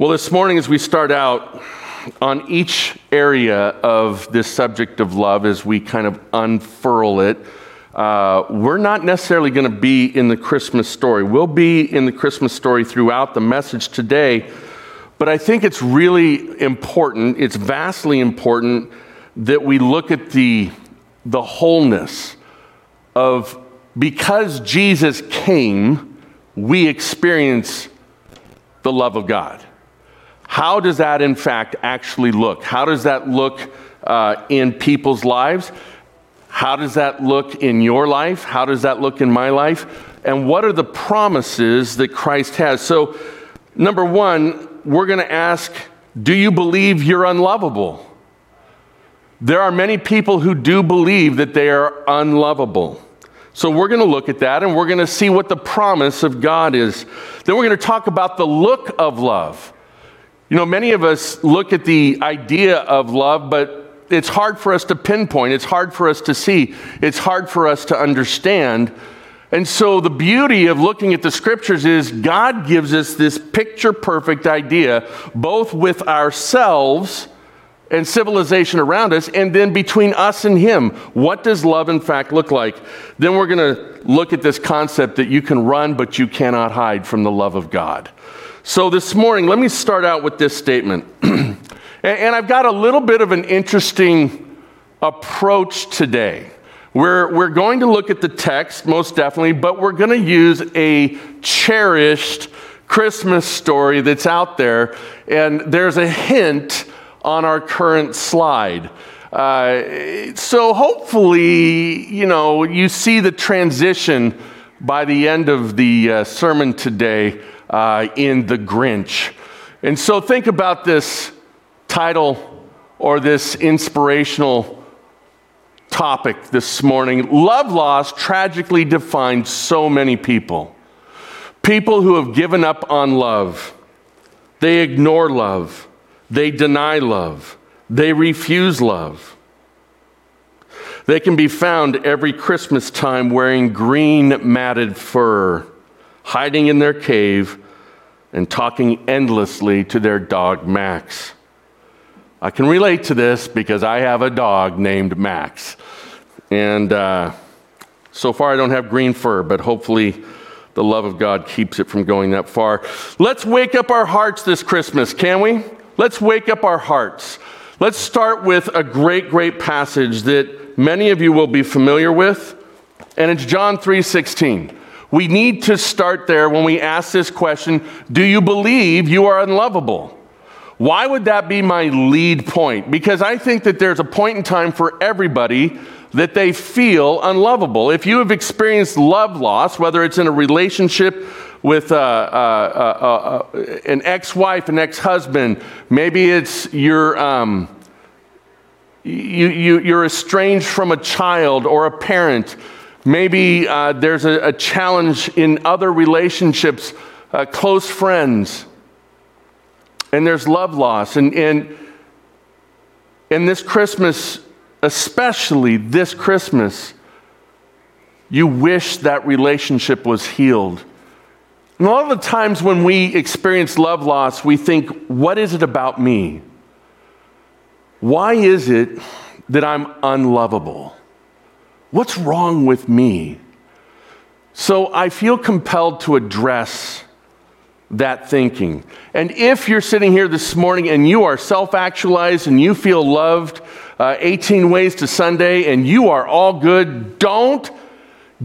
Well, this morning, as we start out on each area of this subject of love, as we kind of unfurl it, uh, we're not necessarily going to be in the Christmas story. We'll be in the Christmas story throughout the message today, but I think it's really important, it's vastly important that we look at the, the wholeness of because Jesus came, we experience the love of God. How does that, in fact, actually look? How does that look uh, in people's lives? How does that look in your life? How does that look in my life? And what are the promises that Christ has? So, number one, we're going to ask Do you believe you're unlovable? There are many people who do believe that they are unlovable. So we're going to look at that and we're going to see what the promise of God is. Then we're going to talk about the look of love. You know, many of us look at the idea of love, but it's hard for us to pinpoint, it's hard for us to see, it's hard for us to understand. And so, the beauty of looking at the scriptures is God gives us this picture perfect idea, both with ourselves and civilization around us, and then between us and Him. What does love, in fact, look like? Then we're going to look at this concept that you can run, but you cannot hide from the love of God. So, this morning, let me start out with this statement. and, and I've got a little bit of an interesting approach today. We're, we're going to look at the text, most definitely, but we're going to use a cherished Christmas story that's out there. And there's a hint on our current slide. Uh, so hopefully, you know, you see the transition by the end of the uh, sermon today uh, in The Grinch. And so think about this title or this inspirational topic this morning. Love loss tragically defines so many people. People who have given up on love, they ignore love, they deny love, they refuse love. They can be found every Christmas time wearing green matted fur hiding in their cave and talking endlessly to their dog Max. I can relate to this because I have a dog named Max. And uh, so far, I don't have green fur, but hopefully, the love of God keeps it from going that far. Let's wake up our hearts this Christmas, can we? Let's wake up our hearts. Let's start with a great, great passage that many of you will be familiar with, and it's John 3 16. We need to start there when we ask this question Do you believe you are unlovable? Why would that be my lead point? Because I think that there's a point in time for everybody that they feel unlovable. If you have experienced love loss, whether it's in a relationship with uh, uh, uh, uh an ex wife, an ex husband, maybe it's your. Um, you, you, you're estranged from a child or a parent. Maybe uh, there's a, a, challenge in other relationships, uh, close friends, and there's love loss. And, and, and this Christmas, especially this Christmas, you wish that relationship was healed. And a lot of the times when we experience love loss, we think, what is it about me? Why is it that I'm unlovable? What's wrong with me? So I feel compelled to address that thinking. And if you're sitting here this morning and you are self actualized and you feel loved, uh, 18 ways to Sunday, and you are all good, don't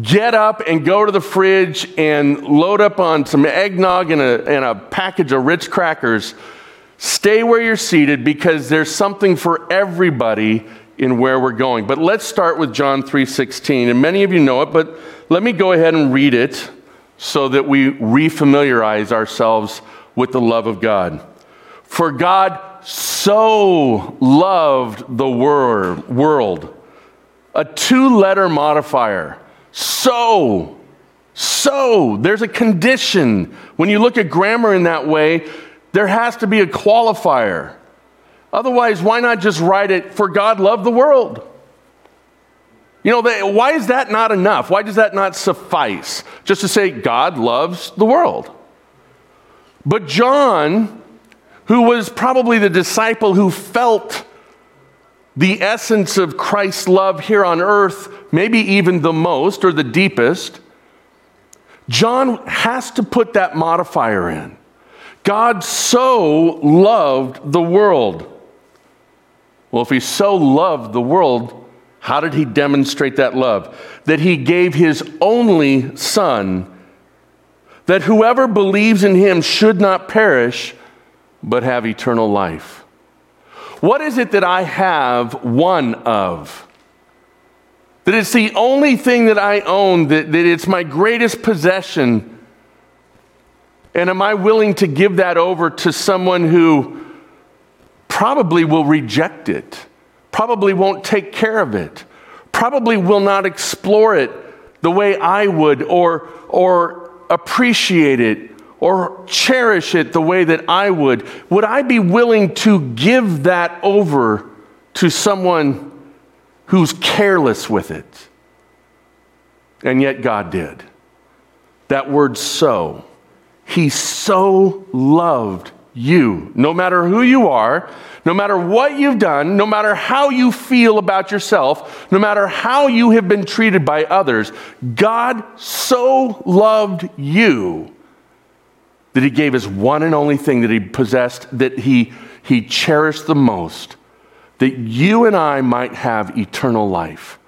get up and go to the fridge and load up on some eggnog and a, and a package of Ritz crackers. Stay where you're seated because there's something for everybody in where we're going. But let's start with John 3:16. And many of you know it, but let me go ahead and read it so that we refamiliarize ourselves with the love of God. For God so loved the wor- world. A two-letter modifier. So so, there's a condition. When you look at grammar in that way, there has to be a qualifier. Otherwise, why not just write it, for God loved the world? You know, they, why is that not enough? Why does that not suffice? Just to say, God loves the world. But John who was probably the disciple who felt the essence of Christ's love here on earth, maybe even the most or the deepest, John has to put that modifier in. God so loved the world. Well, if he so loved the world, how did he demonstrate that love? That he gave his only son, that whoever believes in him should not perish, but have eternal life. What is it that I have one of? That it's the only thing that I own, that, that it's my greatest possession. And am I willing to give that over to someone who probably will reject it, probably won't take care of it, probably will not explore it the way I would or, or appreciate it or cherish it the way that I would? Would I be willing to give that over to someone who's careless with it. And yet God did. That word so. He so loved you, no matter who you are, no matter what you've done, no matter how you feel about yourself, no matter how you have been treated by others, God so loved you that He gave His one and only thing that He possessed, that He, he cherished the most that you and I might have eternal life.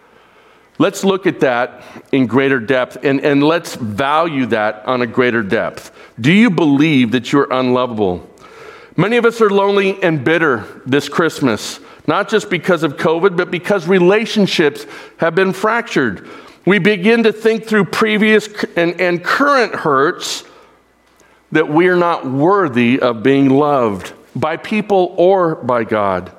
Let's look at that in greater depth and, and let's value that on a greater depth. Do you believe that you're unlovable? Many of us are lonely and bitter this Christmas, not just because of COVID, but because relationships have been fractured. We begin to think through previous and, and current hurts that we are not worthy of being loved by people or by God.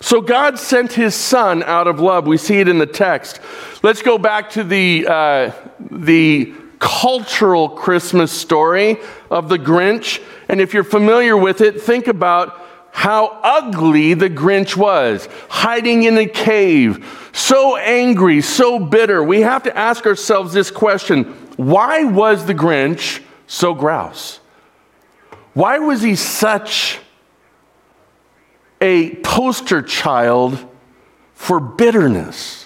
So God sent his son out of love. We see it in the text. Let's go back to the, uh, the cultural Christmas story of the Grinch. And if you're familiar with it, think about how ugly the Grinch was, hiding in a cave, so angry, so bitter. We have to ask ourselves this question why was the Grinch so grouse? Why was he such a poster child for bitterness.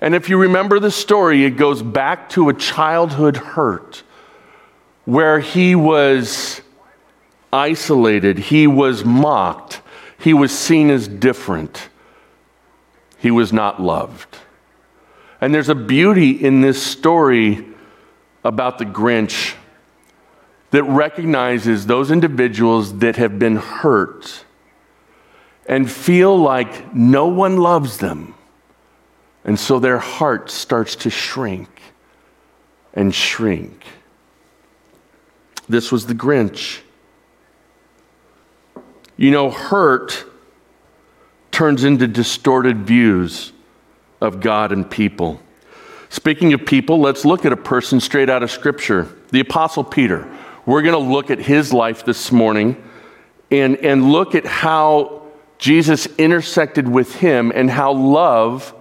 And if you remember the story, it goes back to a childhood hurt where he was isolated, he was mocked, he was seen as different, he was not loved. And there's a beauty in this story about the Grinch that recognizes those individuals that have been hurt and feel like no one loves them. And so their heart starts to shrink and shrink. This was the Grinch. You know, hurt turns into distorted views of God and people. Speaking of people, let's look at a person straight out of Scripture the Apostle Peter. We're going to look at his life this morning and, and look at how Jesus intersected with him and how love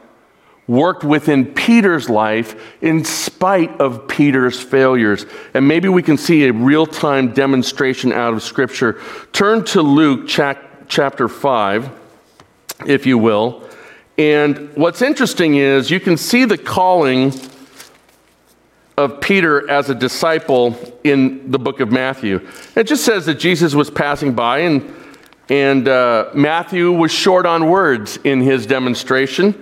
worked within Peter's life in spite of Peter's failures. And maybe we can see a real time demonstration out of Scripture. Turn to Luke chapter 5, if you will. And what's interesting is you can see the calling of Peter as a disciple in the book of Matthew. It just says that Jesus was passing by and and uh, Matthew was short on words in his demonstration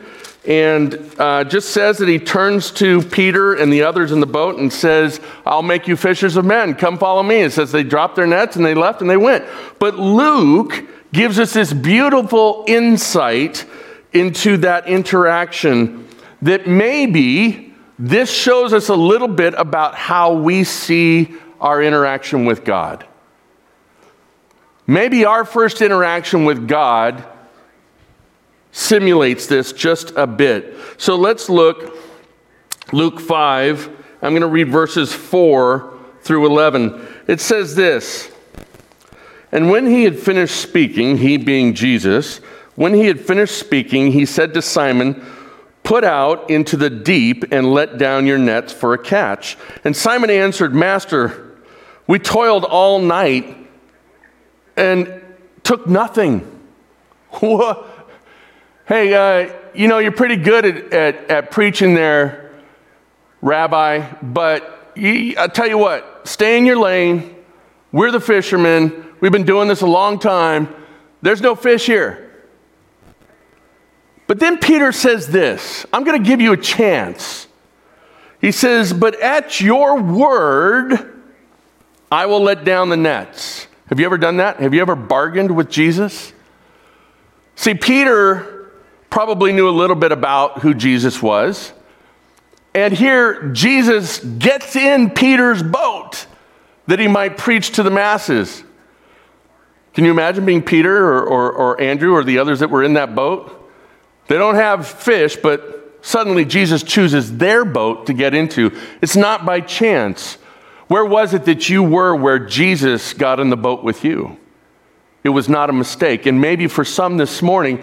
and uh, just says that he turns to Peter and the others in the boat and says, I'll make you fishers of men. Come follow me. It says they dropped their nets and they left and they went. But Luke gives us this beautiful insight into that interaction that maybe this shows us a little bit about how we see our interaction with God. Maybe our first interaction with God simulates this just a bit. So let's look Luke 5. I'm going to read verses 4 through 11. It says this And when he had finished speaking, he being Jesus, when he had finished speaking, he said to Simon, Put out into the deep and let down your nets for a catch. And Simon answered, Master, we toiled all night and took nothing. hey, uh, you know, you're pretty good at, at, at preaching there, Rabbi, but you, I'll tell you what, stay in your lane. We're the fishermen. We've been doing this a long time. There's no fish here. But then Peter says this I'm going to give you a chance. He says, But at your word, I will let down the nets. Have you ever done that? Have you ever bargained with Jesus? See, Peter probably knew a little bit about who Jesus was. And here, Jesus gets in Peter's boat that he might preach to the masses. Can you imagine being Peter or, or, or Andrew or the others that were in that boat? They don't have fish, but suddenly Jesus chooses their boat to get into. It's not by chance. Where was it that you were where Jesus got in the boat with you? It was not a mistake. And maybe for some this morning,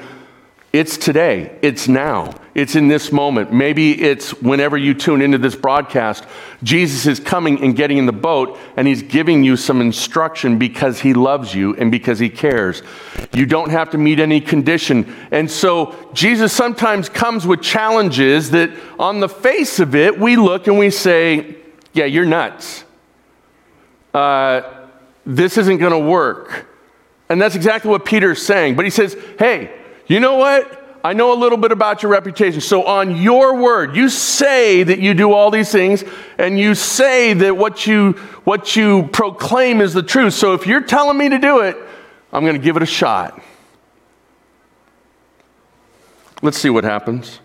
it's today, it's now, it's in this moment. Maybe it's whenever you tune into this broadcast. Jesus is coming and getting in the boat, and he's giving you some instruction because he loves you and because he cares. You don't have to meet any condition. And so Jesus sometimes comes with challenges that, on the face of it, we look and we say, Yeah, you're nuts. Uh, this isn't going to work. And that's exactly what Peter's saying. But he says, Hey, you know what? I know a little bit about your reputation. So, on your word, you say that you do all these things, and you say that what you, what you proclaim is the truth. So, if you're telling me to do it, I'm going to give it a shot. Let's see what happens.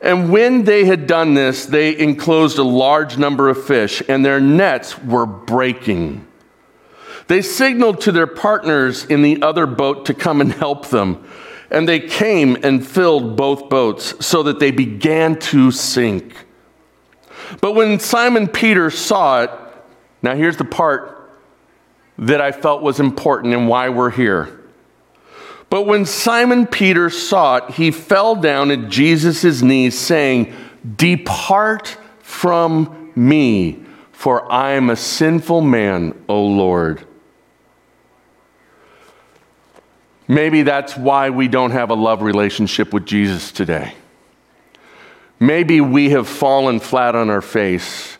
And when they had done this, they enclosed a large number of fish, and their nets were breaking. They signaled to their partners in the other boat to come and help them. And they came and filled both boats so that they began to sink. But when Simon Peter saw it, now here's the part that I felt was important and why we're here. But when Simon Peter saw it, he fell down at Jesus' knees, saying, Depart from me, for I am a sinful man, O Lord. Maybe that's why we don't have a love relationship with Jesus today. Maybe we have fallen flat on our face.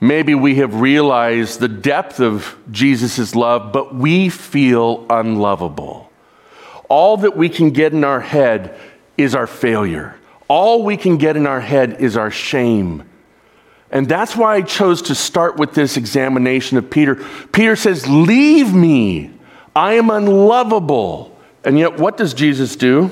Maybe we have realized the depth of Jesus' love, but we feel unlovable. All that we can get in our head is our failure. All we can get in our head is our shame. And that's why I chose to start with this examination of Peter. Peter says, Leave me. I am unlovable. And yet, what does Jesus do?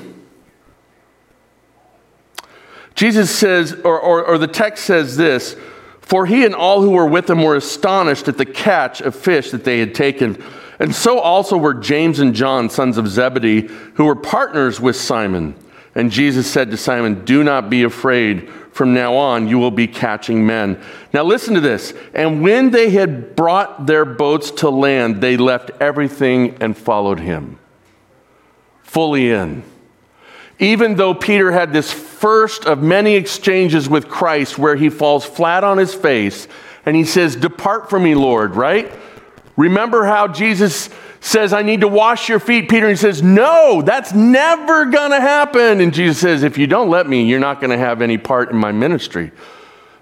Jesus says, or, or, or, the text says this For he and all who were with him were astonished at the catch of fish that they had taken. And so also were James and John, sons of Zebedee, who were partners with Simon. And Jesus said to Simon, Do not be afraid. From now on, you will be catching men. Now, listen to this. And when they had brought their boats to land, they left everything and followed him. Fully in. Even though Peter had this first of many exchanges with Christ where he falls flat on his face and he says, Depart from me, Lord, right? Remember how Jesus says, I need to wash your feet, Peter. And he says, No, that's never going to happen. And Jesus says, If you don't let me, you're not going to have any part in my ministry.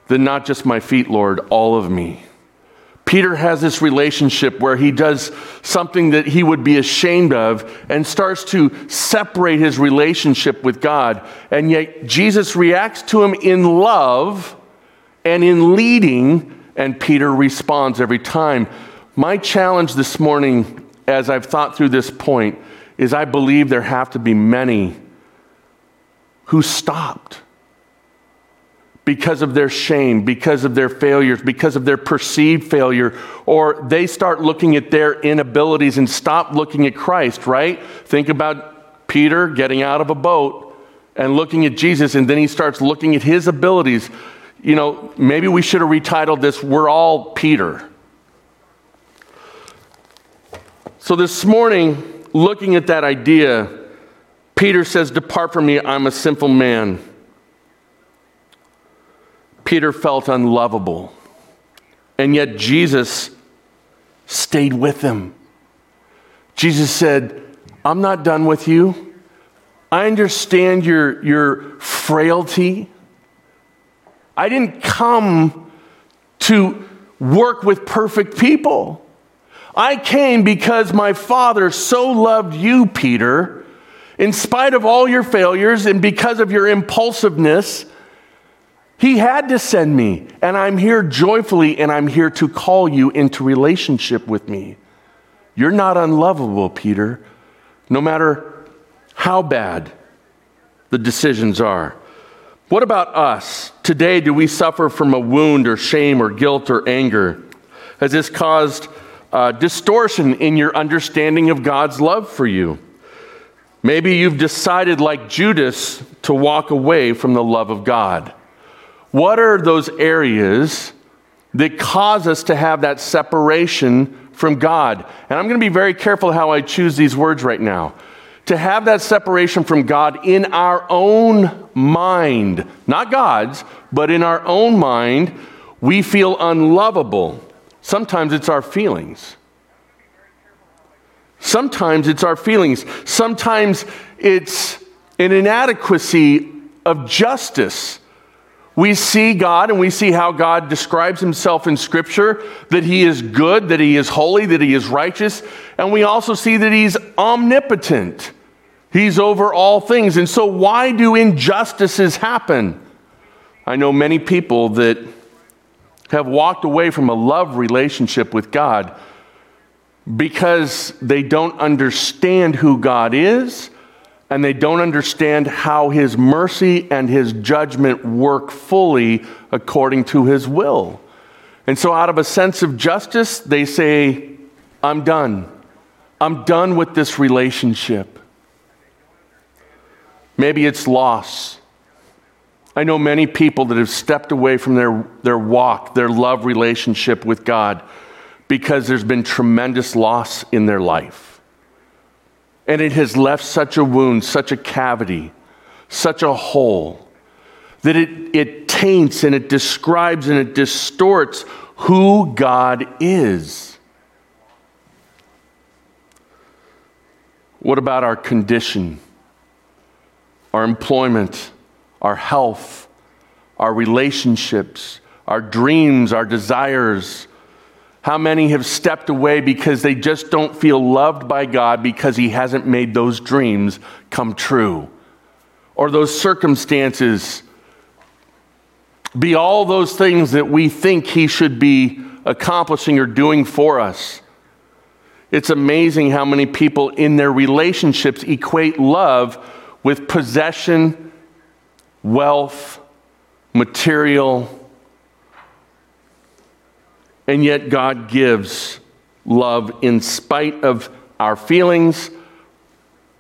Then not just my feet, Lord, all of me. Peter has this relationship where he does something that he would be ashamed of and starts to separate his relationship with God. And yet Jesus reacts to him in love and in leading, and Peter responds every time. My challenge this morning, as I've thought through this point, is I believe there have to be many who stopped because of their shame, because of their failures, because of their perceived failure, or they start looking at their inabilities and stop looking at Christ, right? Think about Peter getting out of a boat and looking at Jesus, and then he starts looking at his abilities. You know, maybe we should have retitled this, We're All Peter. So this morning, looking at that idea, Peter says, Depart from me, I'm a sinful man. Peter felt unlovable. And yet Jesus stayed with him. Jesus said, I'm not done with you. I understand your, your frailty. I didn't come to work with perfect people. I came because my Father so loved you, Peter, in spite of all your failures and because of your impulsiveness. He had to send me, and I'm here joyfully, and I'm here to call you into relationship with me. You're not unlovable, Peter, no matter how bad the decisions are. What about us? Today, do we suffer from a wound or shame or guilt or anger? Has this caused uh, distortion in your understanding of God's love for you? Maybe you've decided, like Judas, to walk away from the love of God. What are those areas that cause us to have that separation from God? And I'm going to be very careful how I choose these words right now to have that separation from God in our own mind, not God's, but in our own mind, we feel unlovable. Sometimes it's our feelings. Sometimes it's our feelings. Sometimes it's an inadequacy of justice. We see God and we see how God describes himself in Scripture that he is good, that he is holy, that he is righteous, and we also see that he's omnipotent. He's over all things. And so, why do injustices happen? I know many people that have walked away from a love relationship with God because they don't understand who God is and they don't understand how His mercy and His judgment work fully according to His will. And so, out of a sense of justice, they say, I'm done. I'm done with this relationship. Maybe it's loss. I know many people that have stepped away from their, their walk, their love relationship with God, because there's been tremendous loss in their life. And it has left such a wound, such a cavity, such a hole, that it, it taints and it describes and it distorts who God is. What about our condition? our employment, our health, our relationships, our dreams, our desires. How many have stepped away because they just don't feel loved by God because He hasn't made those dreams come true? Or those circumstances be all those things that we think He should be accomplishing or doing for us. It's amazing how many people in their relationships equate love with possession, wealth, material, and yet God gives love in spite of our feelings,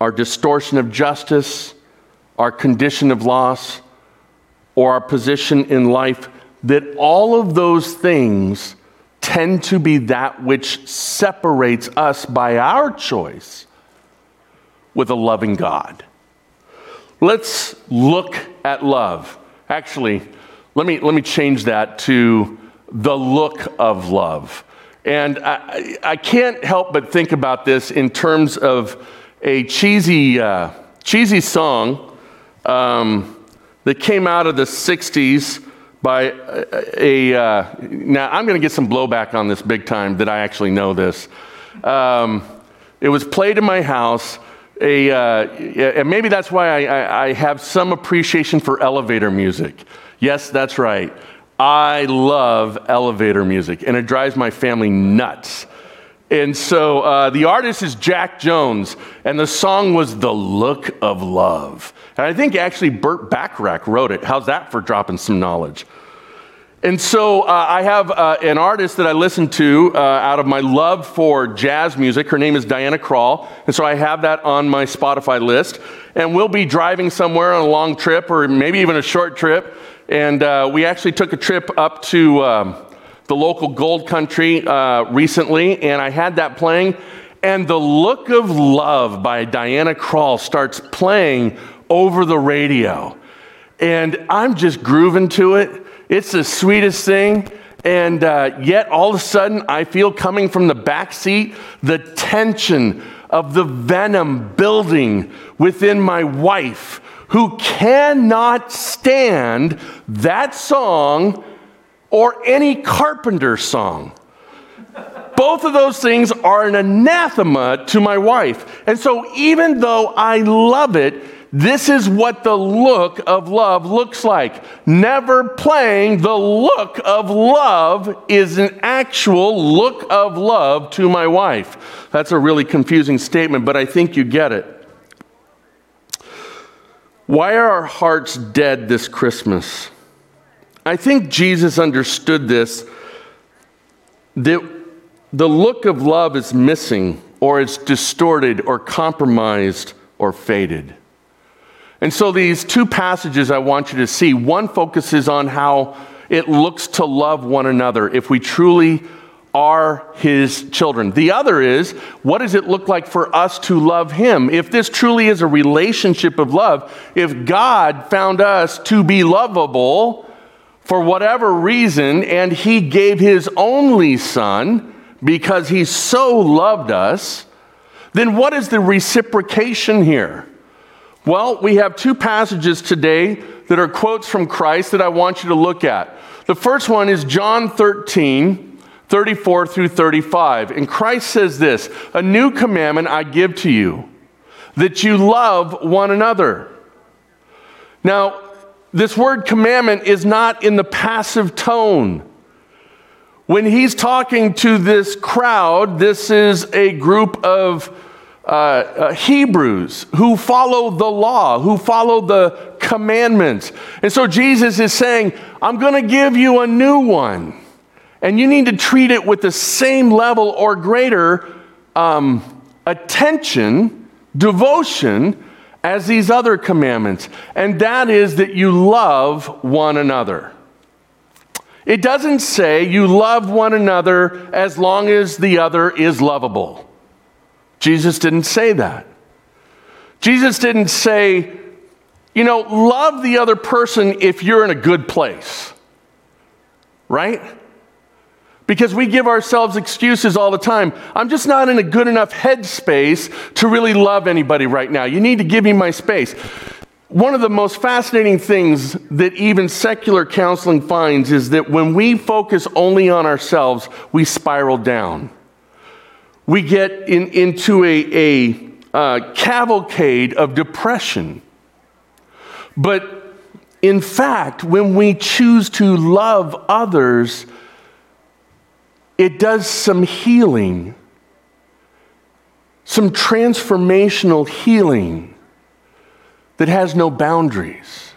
our distortion of justice, our condition of loss, or our position in life, that all of those things tend to be that which separates us by our choice with a loving God. Let's look at love. Actually, let me, let me change that to the look of love. And I, I can't help but think about this in terms of a cheesy, uh, cheesy song um, that came out of the 60s by a. a uh, now, I'm going to get some blowback on this big time that I actually know this. Um, it was played in my house a, uh, and maybe that's why I, I, have some appreciation for elevator music. Yes, that's right. I love elevator music, and it drives my family nuts. And so uh, the artist is Jack Jones, and the song was The Look of Love. And I think actually Burt Bacharach wrote it. How's that for dropping some knowledge? And so uh, I have uh, an artist that I listen to uh, out of my love for jazz music. Her name is Diana Krall. And so I have that on my Spotify list. And we'll be driving somewhere on a long trip or maybe even a short trip. And uh, we actually took a trip up to um, the local gold country uh, recently. And I had that playing. And The Look of Love by Diana Krall starts playing over the radio. And I'm just grooving to it it's the sweetest thing. And uh, yet, all of a sudden, I feel coming from the back seat the tension of the venom building within my wife, who cannot stand that song or any carpenter song. Both of those things are an anathema to my wife. And so, even though I love it, this is what the look of love looks like. Never playing the look of love is an actual look of love to my wife. That's a really confusing statement, but I think you get it. Why are our hearts dead this Christmas? I think Jesus understood this that the look of love is missing, or it's distorted, or compromised, or faded. And so, these two passages I want you to see one focuses on how it looks to love one another if we truly are his children. The other is, what does it look like for us to love him? If this truly is a relationship of love, if God found us to be lovable for whatever reason, and he gave his only son because he so loved us, then what is the reciprocation here? Well, we have two passages today that are quotes from Christ that I want you to look at. The first one is John 13, 34 through 35. And Christ says this A new commandment I give to you, that you love one another. Now, this word commandment is not in the passive tone. When he's talking to this crowd, this is a group of uh, uh, Hebrews who follow the law, who follow the commandments. And so Jesus is saying, I'm going to give you a new one. And you need to treat it with the same level or greater um, attention, devotion as these other commandments. And that is that you love one another. It doesn't say you love one another as long as the other is lovable. Jesus didn't say that. Jesus didn't say, you know, love the other person if you're in a good place, right? Because we give ourselves excuses all the time. I'm just not in a good enough headspace to really love anybody right now. You need to give me my space. One of the most fascinating things that even secular counseling finds is that when we focus only on ourselves, we spiral down we get in, into a, a uh, cavalcade of depression. But in fact, when we choose to love others, it does some healing, some transformational healing that has no boundaries.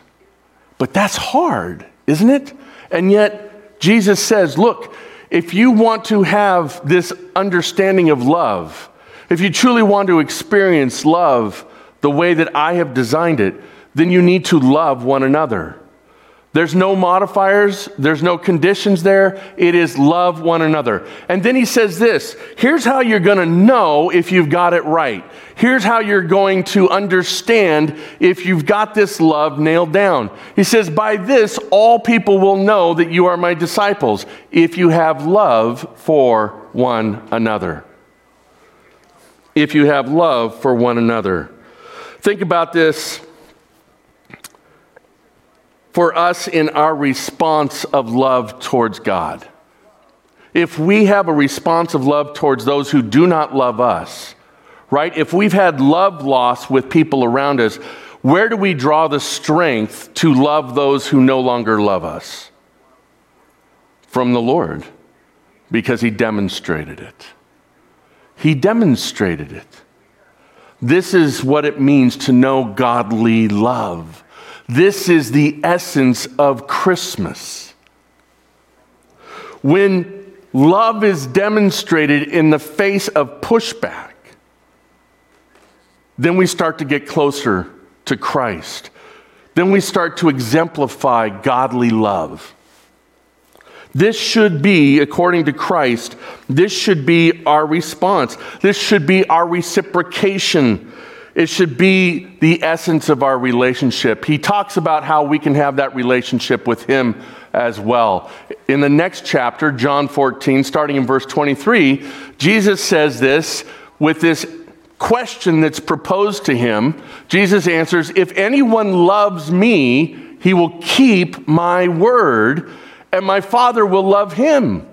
But that's hard, isn't it? And yet, Jesus says, look, if you want to have this understanding of love, if you truly want to experience love the way that I have designed it, then you need to love one another. There's no modifiers, there's no conditions there. It is love one another. And then he says this here's how you're going to know if you've got it right. Here's how you're going to understand if you've got this love nailed down. He says, By this, all people will know that you are my disciples if you have love for one another. If you have love for one another. Think about this for us in our response of love towards God. If we have a response of love towards those who do not love us, right? If we've had love loss with people around us, where do we draw the strength to love those who no longer love us? From the Lord, because He demonstrated it. He demonstrated it. This is what it means to know godly love. This is the essence of Christmas. When love is demonstrated in the face of pushback, then we start to get closer to Christ. Then we start to exemplify godly love. This should be, according to Christ, this should be our response. This should be our reciprocation It should be the essence of our relationship. He talks about how we can have that relationship with Him as well. In the next chapter, John 14, starting in verse 23, Jesus says this with this question that's proposed to him. Jesus answers, If anyone loves me, he will keep my word, and my Father will love him.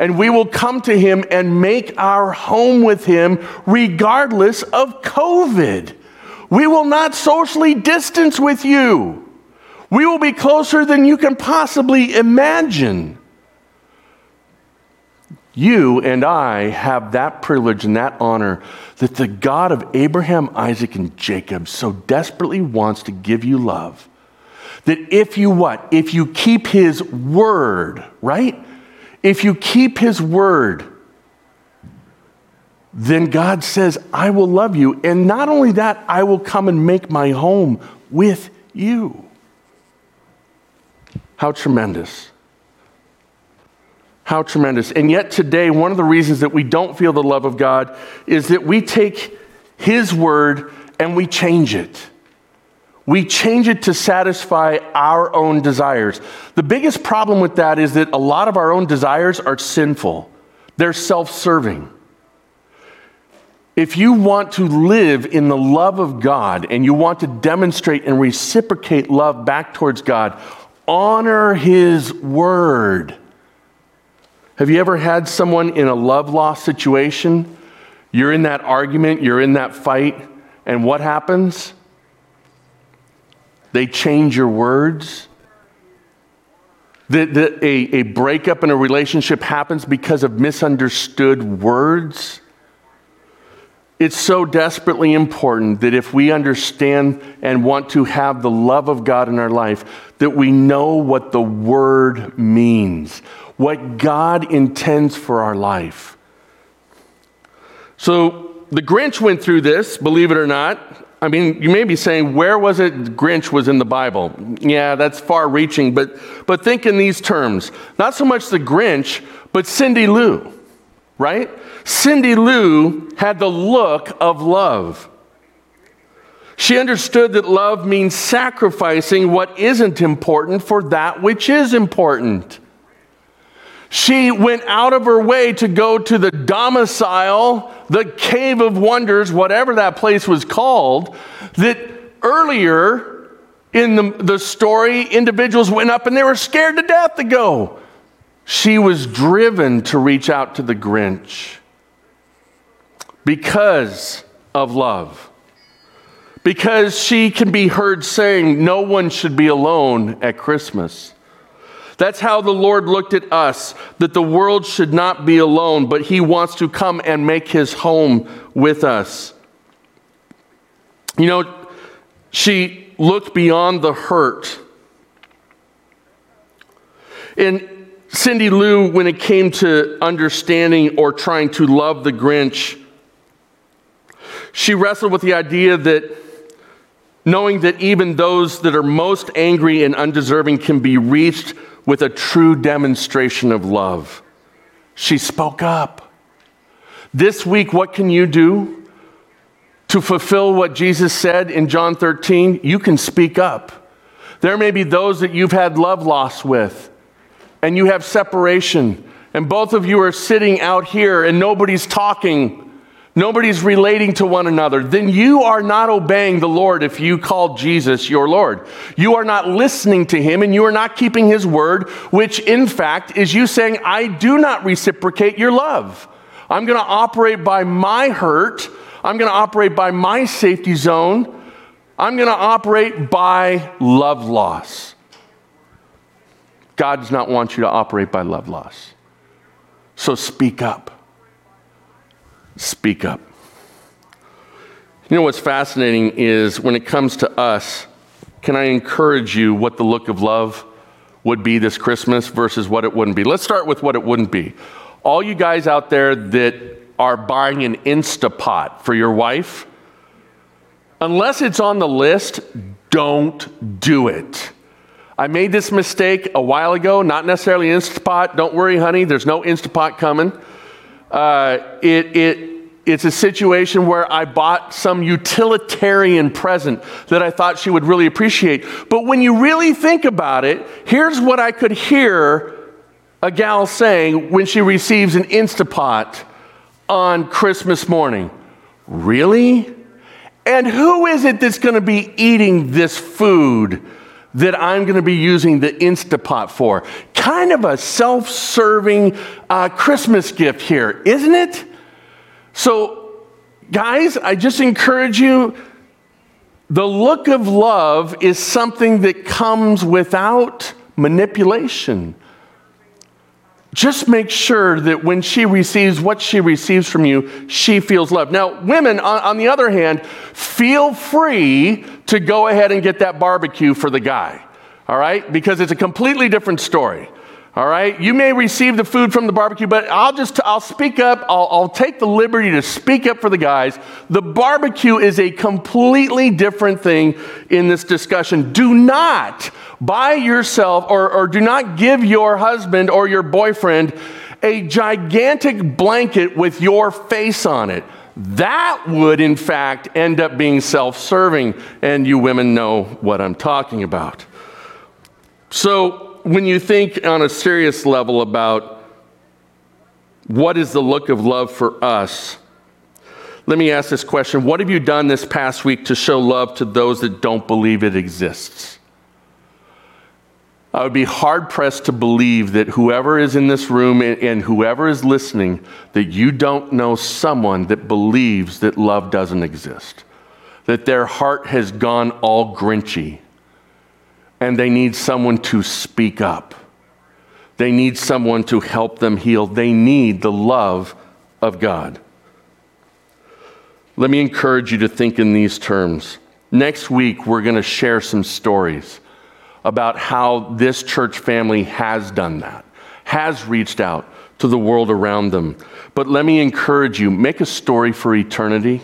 And we will come to him and make our home with him regardless of COVID. We will not socially distance with you. We will be closer than you can possibly imagine. You and I have that privilege and that honor that the God of Abraham, Isaac, and Jacob so desperately wants to give you love. That if you what? If you keep his word, right? If you keep his word, then God says, I will love you. And not only that, I will come and make my home with you. How tremendous. How tremendous. And yet, today, one of the reasons that we don't feel the love of God is that we take His word and we change it. We change it to satisfy our own desires. The biggest problem with that is that a lot of our own desires are sinful, they're self serving. If you want to live in the love of God and you want to demonstrate and reciprocate love back towards God, honor his word. Have you ever had someone in a love loss situation? You're in that argument, you're in that fight, and what happens? They change your words. That a, a breakup in a relationship happens because of misunderstood words. It's so desperately important that if we understand and want to have the love of God in our life, that we know what the word means, what God intends for our life. So the Grinch went through this, believe it or not. I mean, you may be saying, where was it Grinch was in the Bible? Yeah, that's far reaching, but, but think in these terms. Not so much the Grinch, but Cindy Lou right? Cindy Lou had the look of love. She understood that love means sacrificing what isn't important for that which is important. She went out of her way to go to the domicile, the cave of wonders, whatever that place was called, that earlier in the, the story, individuals went up and they were scared to death to go. She was driven to reach out to the Grinch because of love. Because she can be heard saying, No one should be alone at Christmas. That's how the Lord looked at us, that the world should not be alone, but He wants to come and make His home with us. You know, she looked beyond the hurt. And Cindy Lou, when it came to understanding or trying to love the Grinch, she wrestled with the idea that knowing that even those that are most angry and undeserving can be reached with a true demonstration of love. She spoke up. This week, what can you do to fulfill what Jesus said in John 13? You can speak up. There may be those that you've had love loss with and you have separation, and both of you are sitting out here and nobody's talking, nobody's relating to one another, then you are not obeying the Lord if you call Jesus your Lord. You are not listening to him and you are not keeping his word, which in fact is you saying, I do not reciprocate your love. I'm going to operate by my hurt. I'm going to operate by my safety zone. I'm going to operate by love loss. God does not want you to operate by love loss. So speak up. Speak up. You know what's fascinating is when it comes to us, can I encourage you what the look of love would be this Christmas versus what it wouldn't be? Let's start with what it wouldn't be. All you guys out there that are buying an Instapot for your wife, unless it's on the list, don't do it. I made this mistake a while ago, not necessarily Instapot. Don't worry, honey, there's no Instapot coming. Uh, it, it, it's a situation where I bought some utilitarian present that I thought she would really appreciate. But when you really think about it, here's what I could hear a gal saying when she receives an Instapot on Christmas morning. Really? And who is it that's going to be eating this food that I'm going to be using the Instapot for? Kind of a self serving uh, Christmas gift here, isn't it? So, guys, I just encourage you the look of love is something that comes without manipulation. Just make sure that when she receives what she receives from you, she feels loved. Now, women, on, on, the other hand, feel free to go ahead and get that barbecue for the guy, all right? Because it's a completely different story. All right, you may receive the food from the barbecue, but I'll just I'll speak up. I'll, I'll, take the liberty to speak up for the guys. The barbecue is a completely different thing in this discussion. Do not buy yourself or, or do not give your husband or your boyfriend a gigantic blanket with your face on it. That would, in fact, end up being self serving, and you women know what I'm talking about. So, when you think on a serious level about what is the look of love for us, let me ask this question What have you done this past week to show love to those that don't believe it exists? I would be hard pressed to believe that whoever is in this room and whoever is listening, that you don't know someone that believes that love doesn't exist, that their heart has gone all grinchy and they need someone to speak up. They need someone to help them heal. They need the love of God. Let me encourage you to think in these terms. Next week, we're going to share some stories about how this church family has done that, has reached out to the world around them. But let me encourage you make a story for eternity.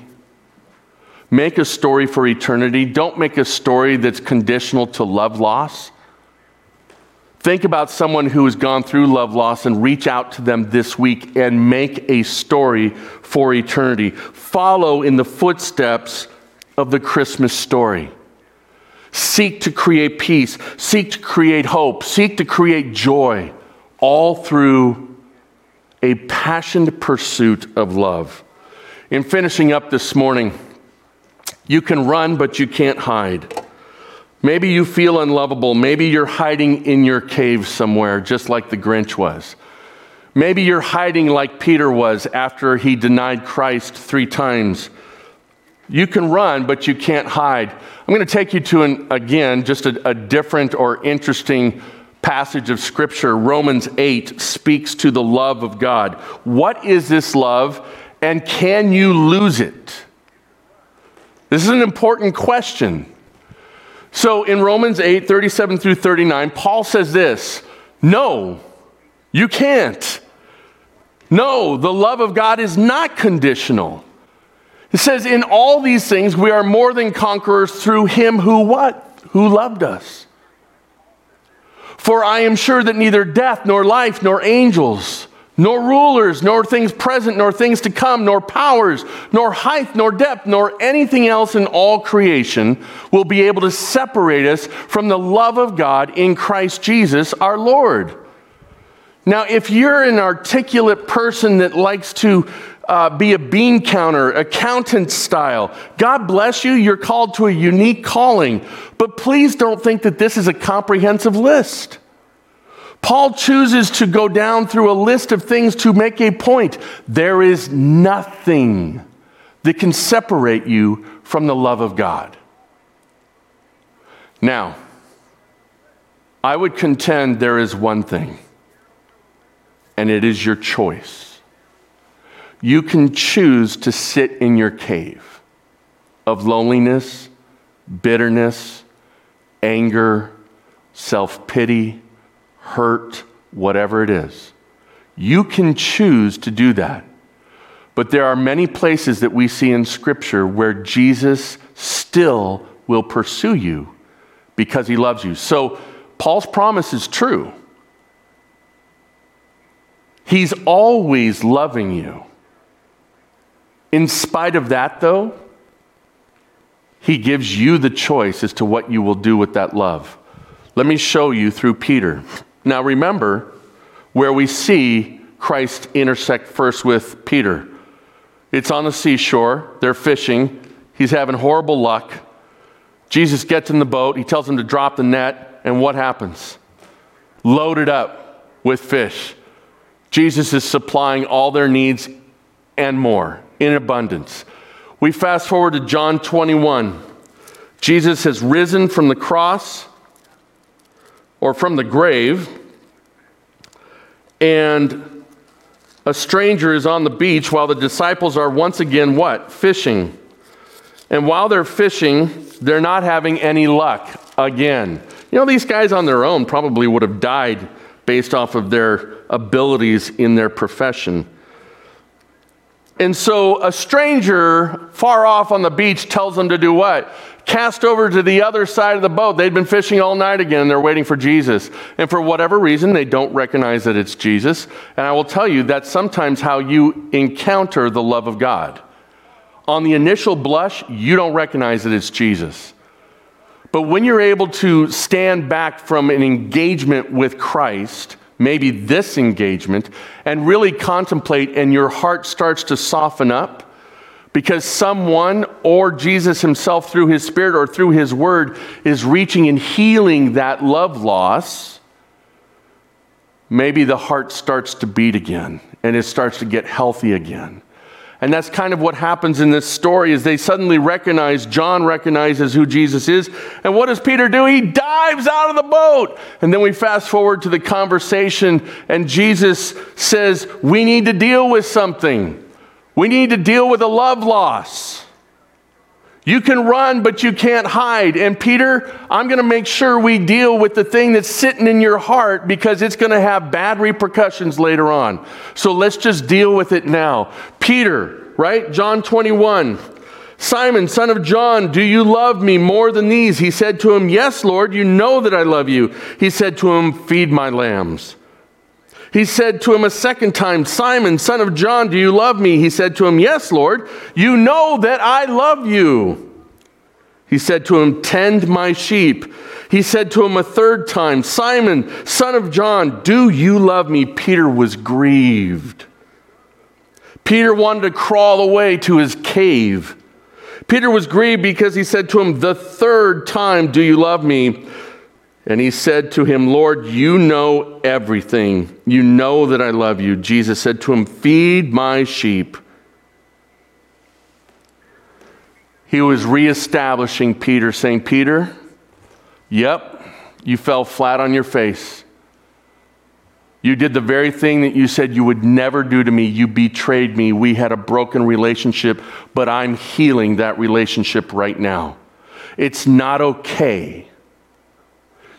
Make a story for eternity. Don't make a story that's conditional to love loss. Think about someone who has gone through love loss and reach out to them this week and make a story for eternity. Follow in the footsteps of the Christmas story. Seek to create peace, seek to create hope, seek to create joy, all through a passionate pursuit of love. In finishing up this morning, you can run, but you can't hide. Maybe you feel unlovable. Maybe you're hiding in your cave somewhere, just like the Grinch was. Maybe you're hiding like Peter was after he denied Christ three times. You can run, but you can't hide. I'm going to take you to, an, again, just a, a different or interesting passage of Scripture. Romans 8 speaks to the love of God. What is this love, and can you lose it? This is an important question. So in Romans 8, 37 through 39, Paul says this No, you can't. No, the love of God is not conditional. It says, In all these things we are more than conquerors through him who what? Who loved us. For I am sure that neither death, nor life, nor angels, nor rulers, nor things present, nor things to come, nor powers, nor height, nor depth, nor anything else in all creation will be able to separate us from the love of God in Christ Jesus our Lord. Now, if you're an articulate person that likes to uh, be a bean counter, accountant style, God bless you, you're called to a unique calling. But please don't think that this is a comprehensive list. Paul chooses to go down through a list of things to make a point. There is nothing that can separate you from the love of God. Now, I would contend there is one thing, and it is your choice. You can choose to sit in your cave of loneliness, bitterness, anger, self pity hurt, whatever it is. You can choose to do that. But there are many places that we see in Scripture where Jesus still will pursue you because he loves you. So Paul's promise is true. He's always loving you. In spite of that, though, he gives you the choice as to what you will do with that love. Let me show you through Peter. Now, remember where we see Christ intersect first with Peter. It's on the seashore, they're fishing, he's having horrible luck. Jesus gets in the boat, he tells him to drop the net, and what happens? Loaded up with fish. Jesus is supplying all their needs and more in abundance. We fast forward to John 21. Jesus has risen from the cross or from the grave, and a stranger is on the beach while the disciples are once again what? Fishing. And while they're fishing, they're not having any luck again. You know, these guys on their own probably would have died based off of their abilities in their profession. And so a stranger far off on the beach tells them to do what? Cast over to the other side of the boat. They'd been fishing all night again and they're waiting for Jesus. And for whatever reason, they don't recognize that it's Jesus. And I will tell you that's sometimes how you encounter the love of God. On the initial blush, you don't recognize that it's Jesus. But when you're able to stand back from an engagement with Christ, maybe this engagement, and really contemplate, and your heart starts to soften up because someone or Jesus himself, through his Spirit or through his word, is reaching and healing that love loss, maybe the heart starts to beat again and it starts to get healthy again. And that's kind of what happens in this story is they suddenly recognize, John recognizes who Jesus is. And what does Peter do? He dives out of the boat. And then we fast forward to the conversation and Jesus says, we need to deal with something. We need to deal with a love loss. You can run, but you can't hide. And Peter, I'm going to make sure we deal with the thing that's sitting in your heart because it's going to have bad repercussions later on. So let's just deal with it now. Peter, right? John 21. Simon, son of John, do you love me more than these? He said to him, Yes, Lord, you know that I love you. He said to him, Feed my lambs. He said to him a second time, Simon, son of John, do you love me? He said to him, Yes, Lord, you know that I love you. He said to him, Tend my sheep. He said to him a third time, Simon, son of John, do you love me? Peter was grieved. Peter wanted to crawl away to his cave. Peter was grieved because he said to him, The third time, Do you love me? And he said to him, Lord, you know everything. You know that I love you. Jesus said to him, Feed my sheep. He was reestablishing Peter, saying, Peter, yep, you fell flat on your face. You did the very thing that you said you would never do to me. You betrayed me. We had a broken relationship, but I'm healing that relationship right now. It's not okay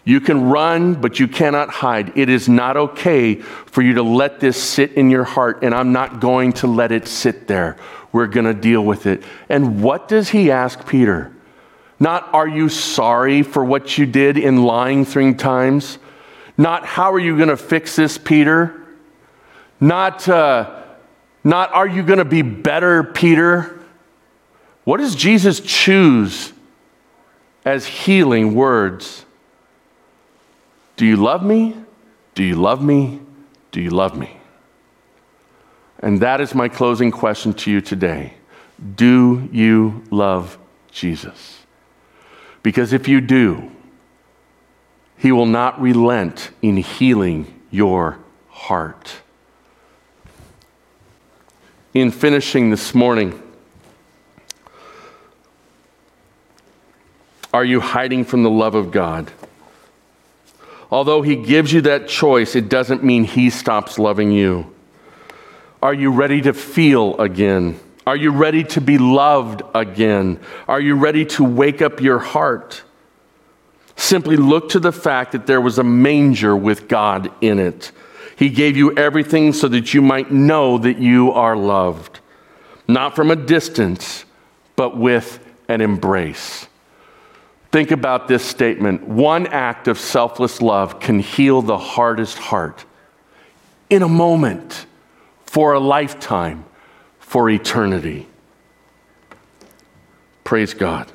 you can run, but you cannot hide. It is not okay for you to let this sit in your heart, and I'm not going to let it sit there. We're going to deal with it. And what does he ask Peter? Not, are you sorry for what you did in lying three times? Not, how are you going to fix this, Peter? Not, uh, not, are you going to be better, Peter? What does Jesus choose as healing words? Do you love me? Do you love me? Do you love me? And that is my closing question to you today. Do you love Jesus? Because if you do, he will not relent in healing your heart. In finishing this morning, are you hiding from the love of God? Although He gives you that choice, it doesn't mean He stops loving you. Are you ready to feel again? Are you ready to be loved again? Are you ready to wake up your heart? Simply look to the fact that there was a manger with God in it. He gave you everything so that you might know that you are loved, not from a distance, but with an embrace. Think about this statement one act of selfless love can heal the hardest heart in a moment, for a lifetime, for eternity. Praise God.